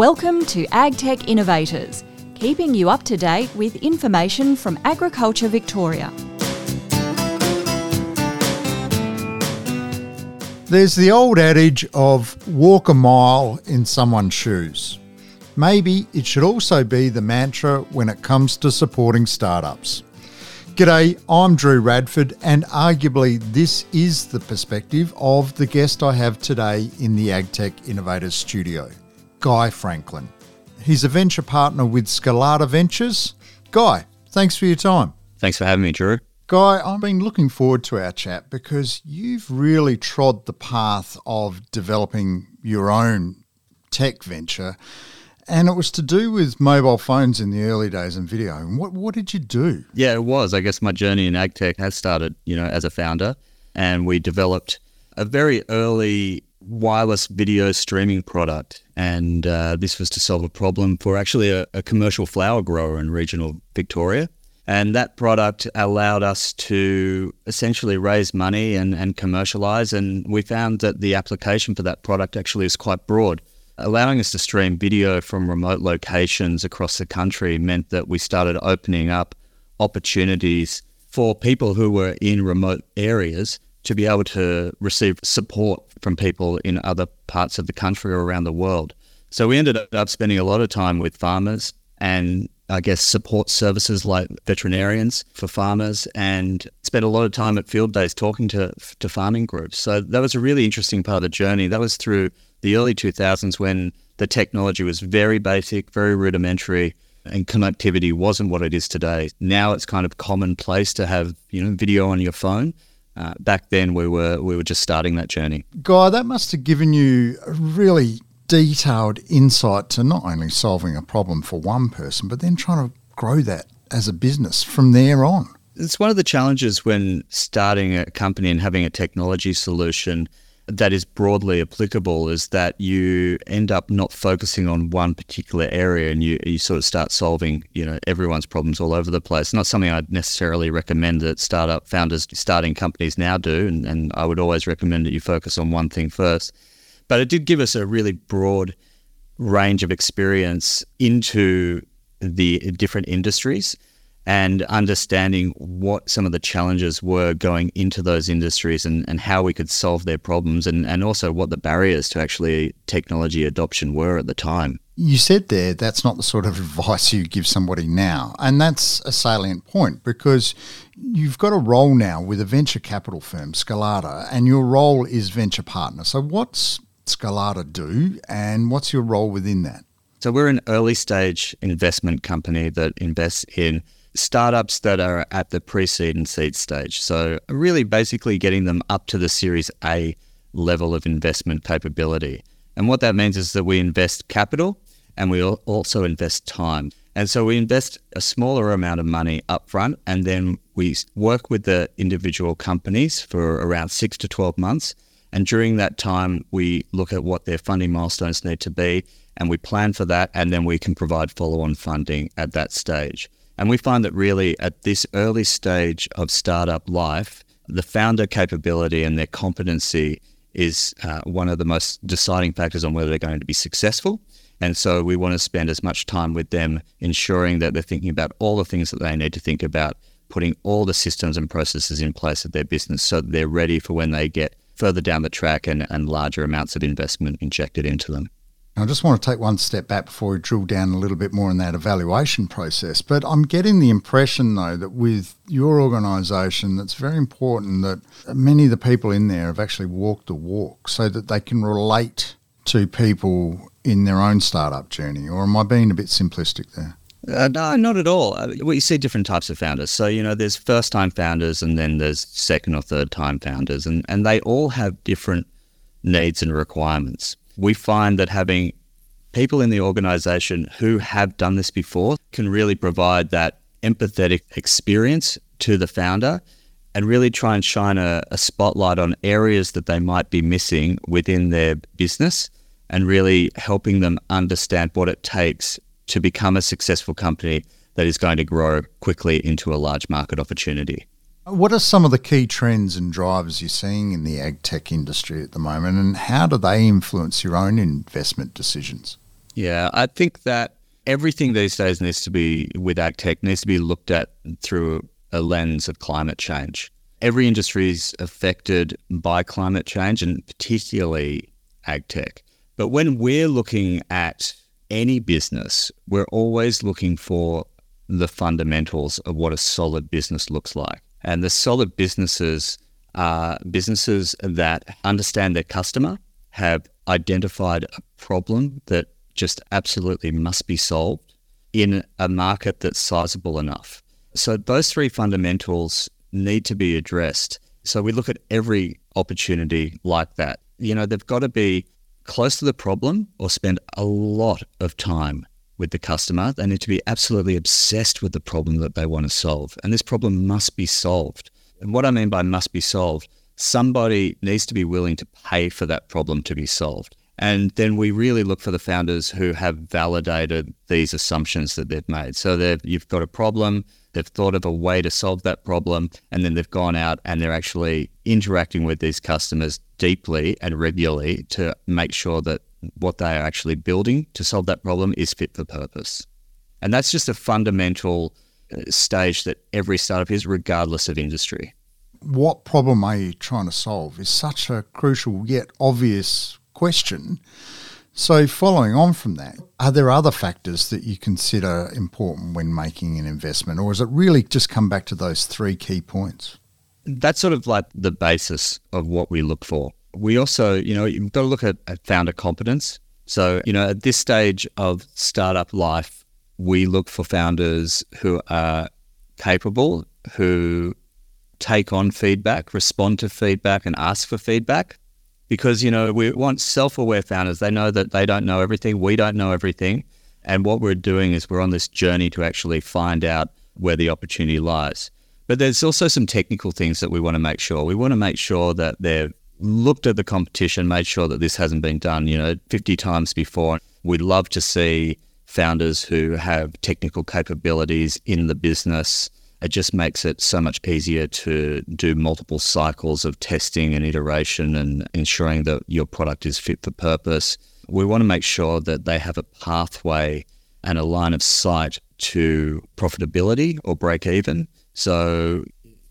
Welcome to AgTech Innovators, keeping you up to date with information from Agriculture Victoria. There's the old adage of walk a mile in someone's shoes. Maybe it should also be the mantra when it comes to supporting startups. G'day, I'm Drew Radford, and arguably this is the perspective of the guest I have today in the AgTech Innovators studio. Guy Franklin. He's a venture partner with Skalata Ventures. Guy, thanks for your time. Thanks for having me, Drew. Guy, I've been looking forward to our chat because you've really trod the path of developing your own tech venture. And it was to do with mobile phones in the early days and video. And what, what did you do? Yeah, it was. I guess my journey in ag tech has started, you know, as a founder. And we developed a very early wireless video streaming product. And uh, this was to solve a problem for actually a, a, commercial flower grower in regional Victoria. And that product allowed us to essentially raise money and, and commercialize. And we found that the application for that product actually is quite broad. Allowing us to stream video from remote locations across the country meant that we started opening up opportunities for people who were in remote areas to be able to receive support from people in other parts of the country or around the world. So we ended up spending a lot of time with farmers and I guess support services like veterinarians for farmers and spent a lot of time at field days talking to to farming groups. So that was a really interesting part of the journey. That was through the early 2000s when the technology was very basic, very rudimentary and connectivity wasn't what it is today. Now it's kind of commonplace to have, you know, video on your phone uh, back then we were we were just starting that journey. Guy, that must have given you a really detailed insight to not only solving a problem for one person, but then trying to grow that as a business from there on. It's one of the challenges when starting a company and having a technology solution that is broadly applicable is that you end up not focusing on one particular area and you, you sort of start solving you know everyone's problems all over the place. Not something i'd necessarily recommend that startup founders starting companies now do and, and i would always recommend that you focus on one thing first. But it did give us a really broad range of experience into the different industries and understanding what some of the challenges were going into those industries and, and how we could solve their problems and, and also what the barriers to actually technology adoption were at the time. You said there that's not the sort of advice you give somebody now. And that's a salient point because you've got a role now with a venture capital firm, Skalata, and your role is venture partner. So, what's Skalata do and what's your role within that? So, we're an early stage investment company that invests in startups that are at the pre seed and seed stage. So, really basically getting them up to the Series A level of investment capability. And what that means is that we invest capital and we also invest time. And so we invest a smaller amount of money upfront and then we work with the individual companies for around six to 12 months. And during that time, we look at what their funding milestones need to be and we plan for that. And then we can provide follow on funding at that stage. And we find that really at this early stage of startup life, the founder capability and their competency is uh, one of the most deciding factors on whether they're going to be successful. And so we want to spend as much time with them ensuring that they're thinking about all the things that they need to think about, putting all the systems and processes in place of their business so that they're ready for when they get further down the track and, and larger amounts of investment injected into them. I just want to take one step back before we drill down a little bit more in that evaluation process. But I'm getting the impression, though, that with your organisation, it's very important that many of the people in there have actually walked the walk so that they can relate to people in their own startup journey. Or am I being a bit simplistic there? Uh, no, not at all. Uh, we see different types of founders. So, you know, there's first time founders and then there's second or third time founders, and, and they all have different needs and requirements we find that having people in the organization who have done this before can really provide that empathetic experience to the founder and really try and shine a, a, spotlight on areas that they might be missing within their business and really helping them understand what it takes to become a successful company that is going to grow quickly into a large market opportunity. What are some of the key trends and drivers you're seeing in the ag tech industry at the moment, and how do they influence your own investment decisions? Yeah, I think that everything these days needs to be with agtech needs to be looked at through a lens of climate change. Every industry is affected by climate change and particularly agtech. But when we're looking at any business, we're always looking for the fundamentals of what a solid business looks like. And the solid businesses are businesses that understand their customer, have identified a problem that just absolutely must be solved in a market that's sizable enough. So those three fundamentals need to be addressed. So we look at every opportunity like that. You know, they've got to be close to the problem or spend a lot of time with the customer. They need to be absolutely obsessed with the problem that they want to solve. And this problem must be solved. And what I mean by must be solved, somebody needs to be willing to pay for that problem to be solved. And then we really look for the founders who have validated these assumptions that they've made. So you've got a problem, they've thought of a way to solve that problem, and then they've gone out and they're actually interacting with these customers deeply and regularly to make sure that what they are actually building to solve that problem is fit for purpose. And that's just a fundamental uh, stage that every startup is, regardless of industry. What problem are you trying to solve is such a crucial yet obvious question. So, following on from that, are there other factors that you consider important when making an investment, or is it really just come back to those three key points? That's sort of like the basis of what we look for. We also, you know, you've got to look at, at founder competence. So, you know, at this stage of startup life, we look for founders who are capable, who take on feedback, respond to feedback, and ask for feedback because you know we want self-aware founders. They know that they don't know everything. We don't know everything, and what we're doing is we're on this journey to actually find out where the opportunity lies. But there's also some technical things that we want to make sure. We want to make sure that they've looked at the competition, made sure that this hasn't been done, you know, 50 times before. We'd love to see founders who have technical capabilities in the business it just makes it so much easier to do multiple cycles of testing and iteration and ensuring that your product is fit for purpose. We want to make sure that they have a pathway and a line of sight to profitability or break even. So,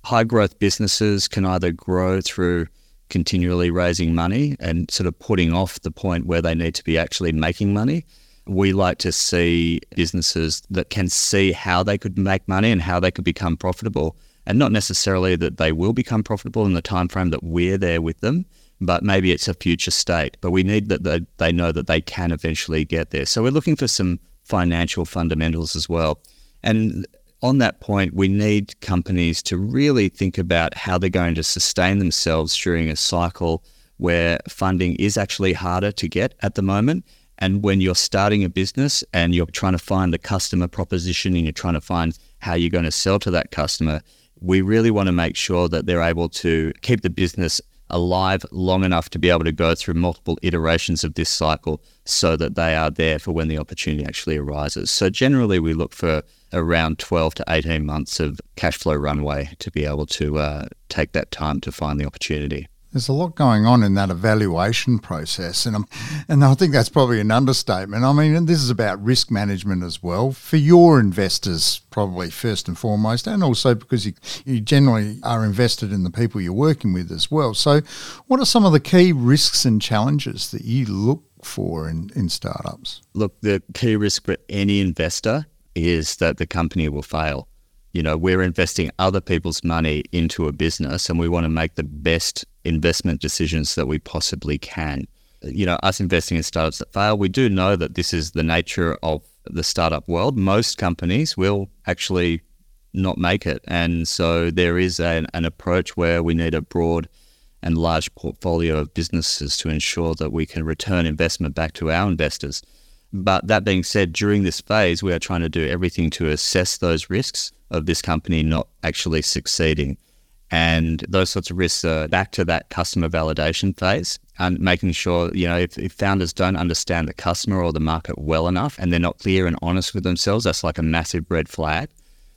high growth businesses can either grow through continually raising money and sort of putting off the point where they need to be actually making money. We like to see businesses that can see how they could make money and how they could become profitable. And not necessarily that they will become profitable in the time frame that we're there with them but maybe it's a future state. But we need that they, they know that they can eventually get there. So we're looking for some financial fundamentals as well. And on that point we need companies to really think about how they're going to sustain themselves during a cycle where funding is actually harder to get at the moment and when you're starting a business and you're trying to find the customer proposition and you're trying to find how you're going to sell to that customer, we really want to make sure that they're able to keep the business alive long enough to be able to go through multiple iterations of this cycle so that they are there for when the opportunity actually arises. So generally, we look for around 12 to 18 months of cash flow runway to be able to uh, take that time to find the opportunity. There's a lot going on in that evaluation process, and I'm, and I think that's probably an understatement. I mean, this is about risk management as well for your investors, probably first and foremost, and also because you, you generally are invested in the people you're working with as well. So, what are some of the key risks and challenges that you look for in, in startups? Look, the key risk for any investor is that the company will fail. You know, we're investing other people's money into a business and we want to make the best investment decisions that we possibly can. You know, us investing in startups that fail, we do know that this is the nature of the startup world. Most companies will actually not make it. And so there is an, an approach where we need a broad and large portfolio of businesses to ensure that we can return investment back to our investors. But that being said, during this phase, we are trying to do everything to assess those risks of this company not actually succeeding. And those sorts of risks are back to that customer validation phase and making sure, you know, if, if, founders don't understand the customer or the market well enough and they're not clear and honest with themselves, that's like a massive red flag.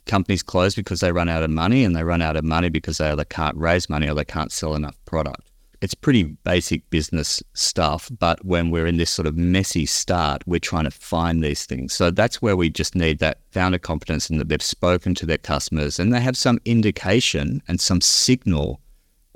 Companies close because they run out of money and they run out of money because they either can't raise money or they can't sell enough product. It's pretty basic business stuff. But when we're in this sort of messy start, we're trying to find these things. So that's where we just need that founder confidence and that they've spoken to their customers and they have some indication and some signal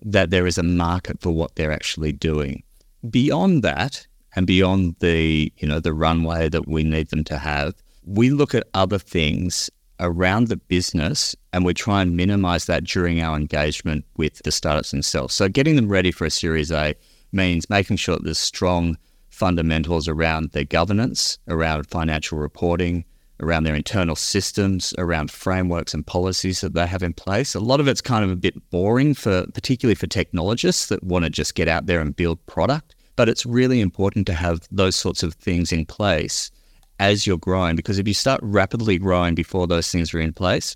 that there is a market for what they're actually doing. Beyond that, and beyond the you know the runway that we need them to have, we look at other things around the business and we try and minimize that during our engagement with the startups themselves. So getting them ready for a Series A means making sure that there's strong fundamentals around their governance, around financial reporting, around their internal systems, around frameworks and policies that they have in place. A lot of it's kind of a bit boring for particularly for technologists that want to just get out there and build product, but it's really important to have those sorts of things in place as you're growing because if you start rapidly growing before those things are in place,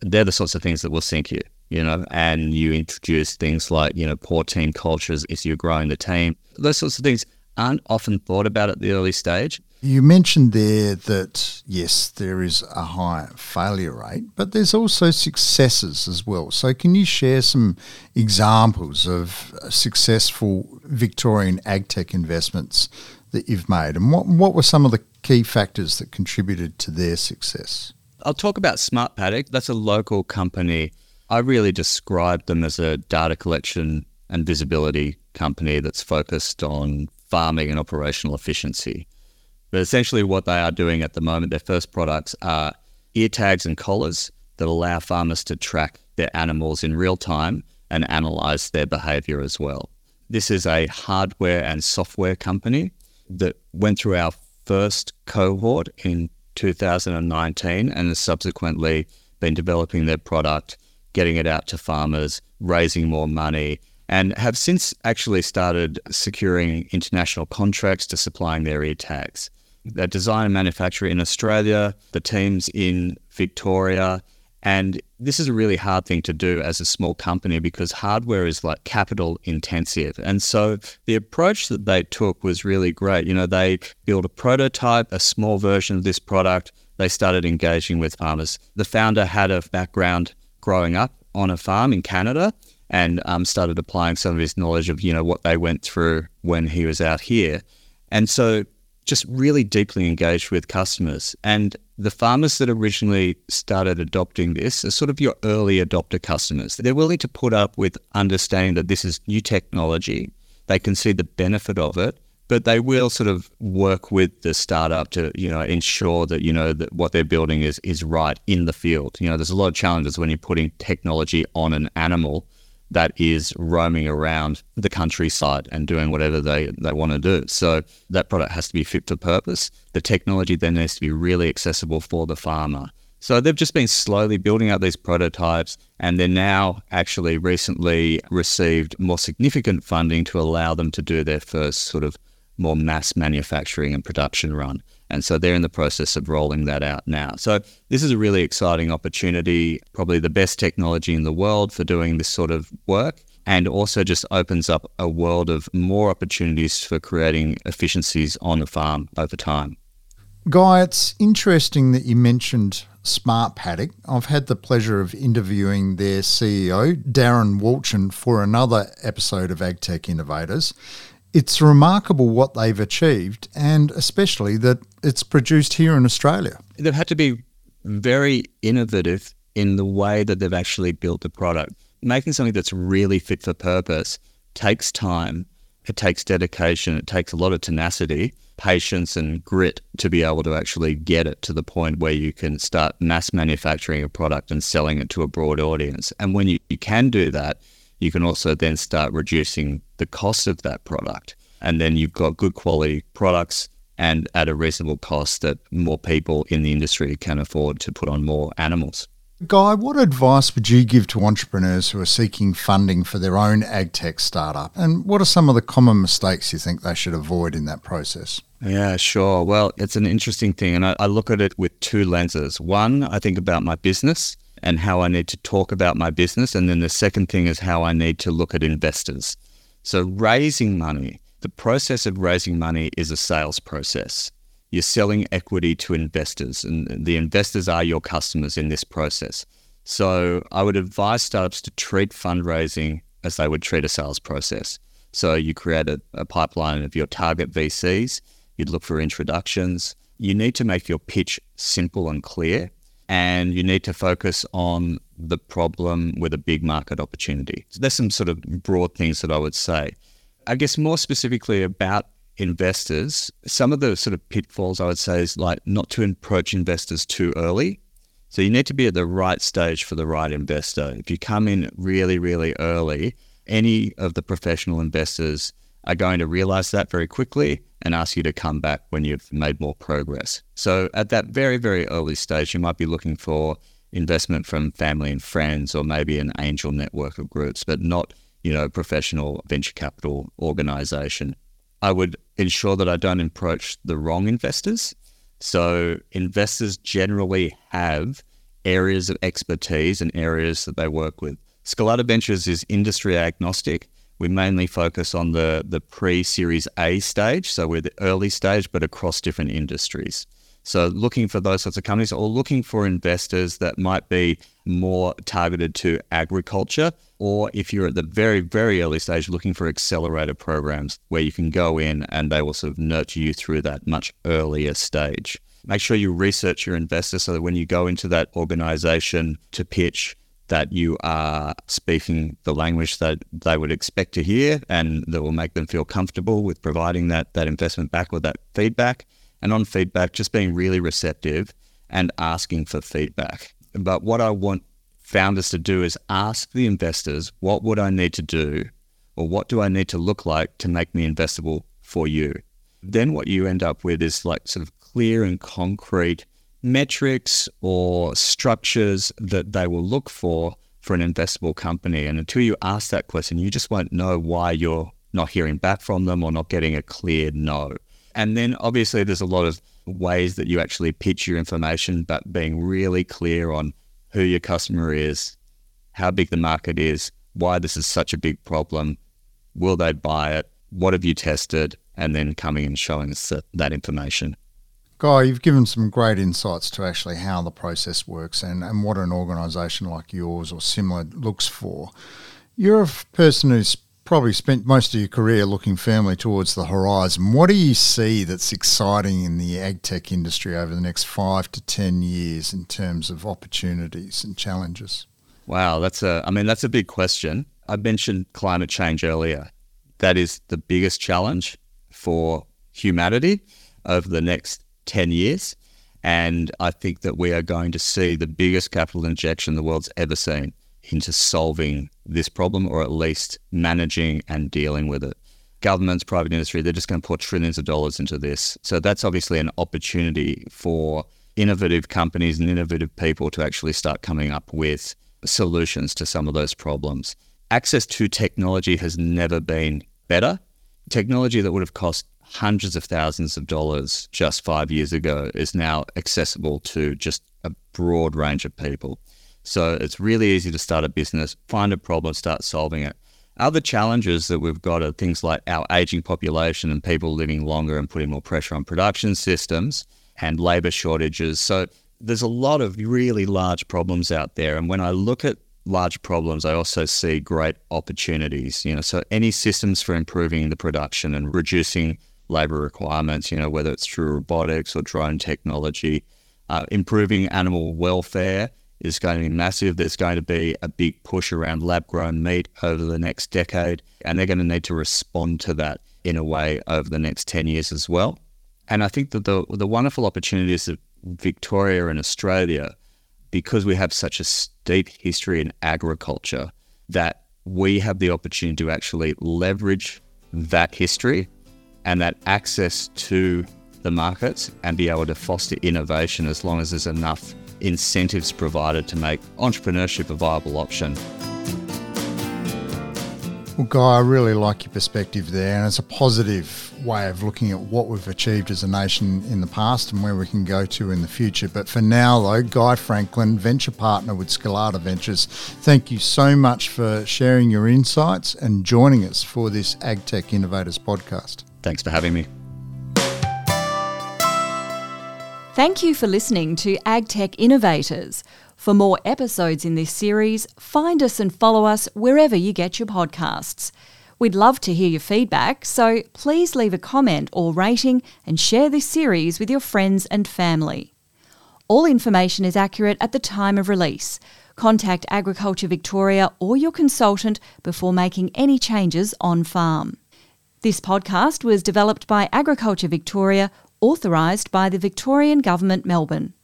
they're the sorts of things that will sink you, you know, and you introduce things like, you know, poor team cultures as you're growing the team. Those sorts of things aren't often thought about at the early stage. You mentioned there that, yes, there is a high failure rate, but there's also successes as well. So, can you share some examples of successful Victorian agtech investments that you've made? And what, what were some of the key factors that contributed to their success? I'll talk about Smart Paddock. That's a local company. I really describe them as a data collection and visibility company that's focused on farming and operational efficiency. But essentially, what they are doing at the moment, their first products are ear tags and collars that allow farmers to track their animals in real time and analyze their behavior as well. This is a hardware and software company that went through our first cohort in 2019 and has subsequently been developing their product, getting it out to farmers, raising more money, and have since actually started securing international contracts to supplying their ear tags. They design and manufacture in Australia, the teams in Victoria, and this is a really hard thing to do as a small company because hardware is like capital intensive. And so the approach that they took was really great. You know, they built a prototype, a small version of this product. They started engaging with farmers. The founder had a background growing up on a farm in Canada and um, started applying some of his knowledge of, you know, what they went through when he was out here. And so just really deeply engaged with customers. And the farmers that originally started adopting this are sort of your early adopter customers. They're willing to put up with understanding that this is new technology. They can see the benefit of it, but they will sort of work with the startup to, you know, ensure that, you know, that what they're building is is right in the field. You know, there's a lot of challenges when you're putting technology on an animal that is roaming around the countryside and doing whatever they, they want to do. So that product has to be fit for purpose. The technology then needs to be really accessible for the farmer. So they've just been slowly building out these prototypes and they're now actually recently received more significant funding to allow them to do their first sort of more mass manufacturing and production run. And so they're in the process of rolling that out now. So this is a really exciting opportunity, probably the best technology in the world for doing this sort of work. And also just opens up a world of more opportunities for creating efficiencies on the farm over time. Guy, it's interesting that you mentioned Smart Paddock. I've had the pleasure of interviewing their CEO, Darren Walchin, for another episode of AgTech Innovators it's remarkable what they've achieved, and especially that it's produced here in Australia. They've had to be very innovative in the way that they've actually built the product. Making something that's really fit for purpose takes time, it takes dedication, it takes a lot of tenacity, patience, and grit to be able to actually get it to the point where you can start mass manufacturing a product and selling it to a broad audience. And when you, you can do that, you can also then start reducing the cost of that product. And then you've got good quality products and at a reasonable cost that more people in the industry can afford to put on more animals. Guy, what advice would you give to entrepreneurs who are seeking funding for their own ag tech startup? And what are some of the common mistakes you think they should avoid in that process? Yeah, sure. Well, it's an interesting thing. And I, I look at it with two lenses. One, I think about my business and how I need to talk about my business. And then the second thing is how I need to look at investors. So, raising money, the process of raising money is a sales process. You're selling equity to investors, and the investors are your customers in this process. So, I would advise startups to treat fundraising as they would treat a sales process. So you create a, a pipeline of your target VCs, you'd look for introductions. You need to make your pitch simple and clear, and you need to focus on the problem with a big market opportunity. So there's some sort of broad things that I would say. I guess more specifically about investors, some of the sort of pitfalls I would say is like not to approach investors too early. So you need to be at the right stage for the right investor. If you come in really, really early, any of the professional investors are going to realize that very quickly and ask you to come back when you've made more progress. So at that very, very early stage, you might be looking for investment from family and friends or maybe an angel network of groups, but not, you know, professional venture capital organization. I would ensure that I don't approach the wrong investors. So investors generally have areas of expertise and areas that they work with. Skalata Ventures is industry agnostic. We mainly focus on the, the pre Series A stage. So we're the early stage, but across different industries. So looking for those sorts of companies or looking for investors that might be more targeted to agriculture, or if you're at the very, very early stage, looking for accelerator programs where you can go in and they will sort of nurture you through that much earlier stage. Make sure you research your investor so that when you go into that organization to pitch, that you are speaking the language that they would expect to hear and that will make them feel comfortable with providing that, that investment back or that feedback. And on feedback, just being really receptive and asking for feedback. But what I want founders to do is ask the investors, what would I need to do or what do I need to look like to make me investable for you? Then what you end up with is like sort of clear and concrete metrics or structures that they will look for for an investable company. And until you ask that question, you just won't know why you're not hearing back from them or not getting a clear no. And then obviously there's a lot of ways that you actually pitch your information, but being really clear on who your customer is, how big the market is, why this is such a big problem, will they buy it, what have you tested, and then coming and showing us that, that information. Guy, you've given some great insights to actually how the process works and, and what an organisation like yours or similar looks for. You're a person who's probably spent most of your career looking firmly towards the horizon. What do you see that's exciting in the ag tech industry over the next five to 10 years in terms of opportunities and challenges? Wow, that's a, I mean, that's a big question. I mentioned climate change earlier. That is the biggest challenge for humanity over the next 10 years. And I think that we are going to see the biggest capital injection the world's ever seen into solving this problem or at least managing and dealing with it. Governments, private industry, they're just going to pour trillions of dollars into this. So that's obviously an opportunity for innovative companies and innovative people to actually start coming up with solutions to some of those problems. Access to technology has never been better. Technology that would have cost hundreds of thousands of dollars just five years ago is now accessible to just a broad range of people. So it's really easy to start a business, find a problem, start solving it. Other challenges that we've got are things like our aging population and people living longer and putting more pressure on production systems and labor shortages. So there's a lot of really large problems out there. And when I look at large problems, I also see great opportunities. You know, so any systems for improving the production and reducing labor requirements, you know, whether it's through robotics or drone technology. Uh, improving animal welfare is going to be massive. There's going to be a big push around lab grown meat over the next decade, and they're going to need to respond to that in a way over the next 10 years as well. And I think that the, the wonderful opportunities that Victoria and Australia, because we have such a deep history in agriculture, that we have the opportunity to actually leverage that history and that access to the markets and be able to foster innovation as long as there's enough incentives provided to make entrepreneurship a viable option. Well, Guy, I really like your perspective there, and it's a positive way of looking at what we've achieved as a nation in the past and where we can go to in the future. But for now, though, Guy Franklin, venture partner with Skalata Ventures, thank you so much for sharing your insights and joining us for this AgTech Innovators podcast. Thanks for having me. Thank you for listening to AgTech Innovators. For more episodes in this series, find us and follow us wherever you get your podcasts. We'd love to hear your feedback, so please leave a comment or rating and share this series with your friends and family. All information is accurate at the time of release. Contact Agriculture Victoria or your consultant before making any changes on farm. This podcast was developed by Agriculture Victoria, authorised by the Victorian Government, Melbourne.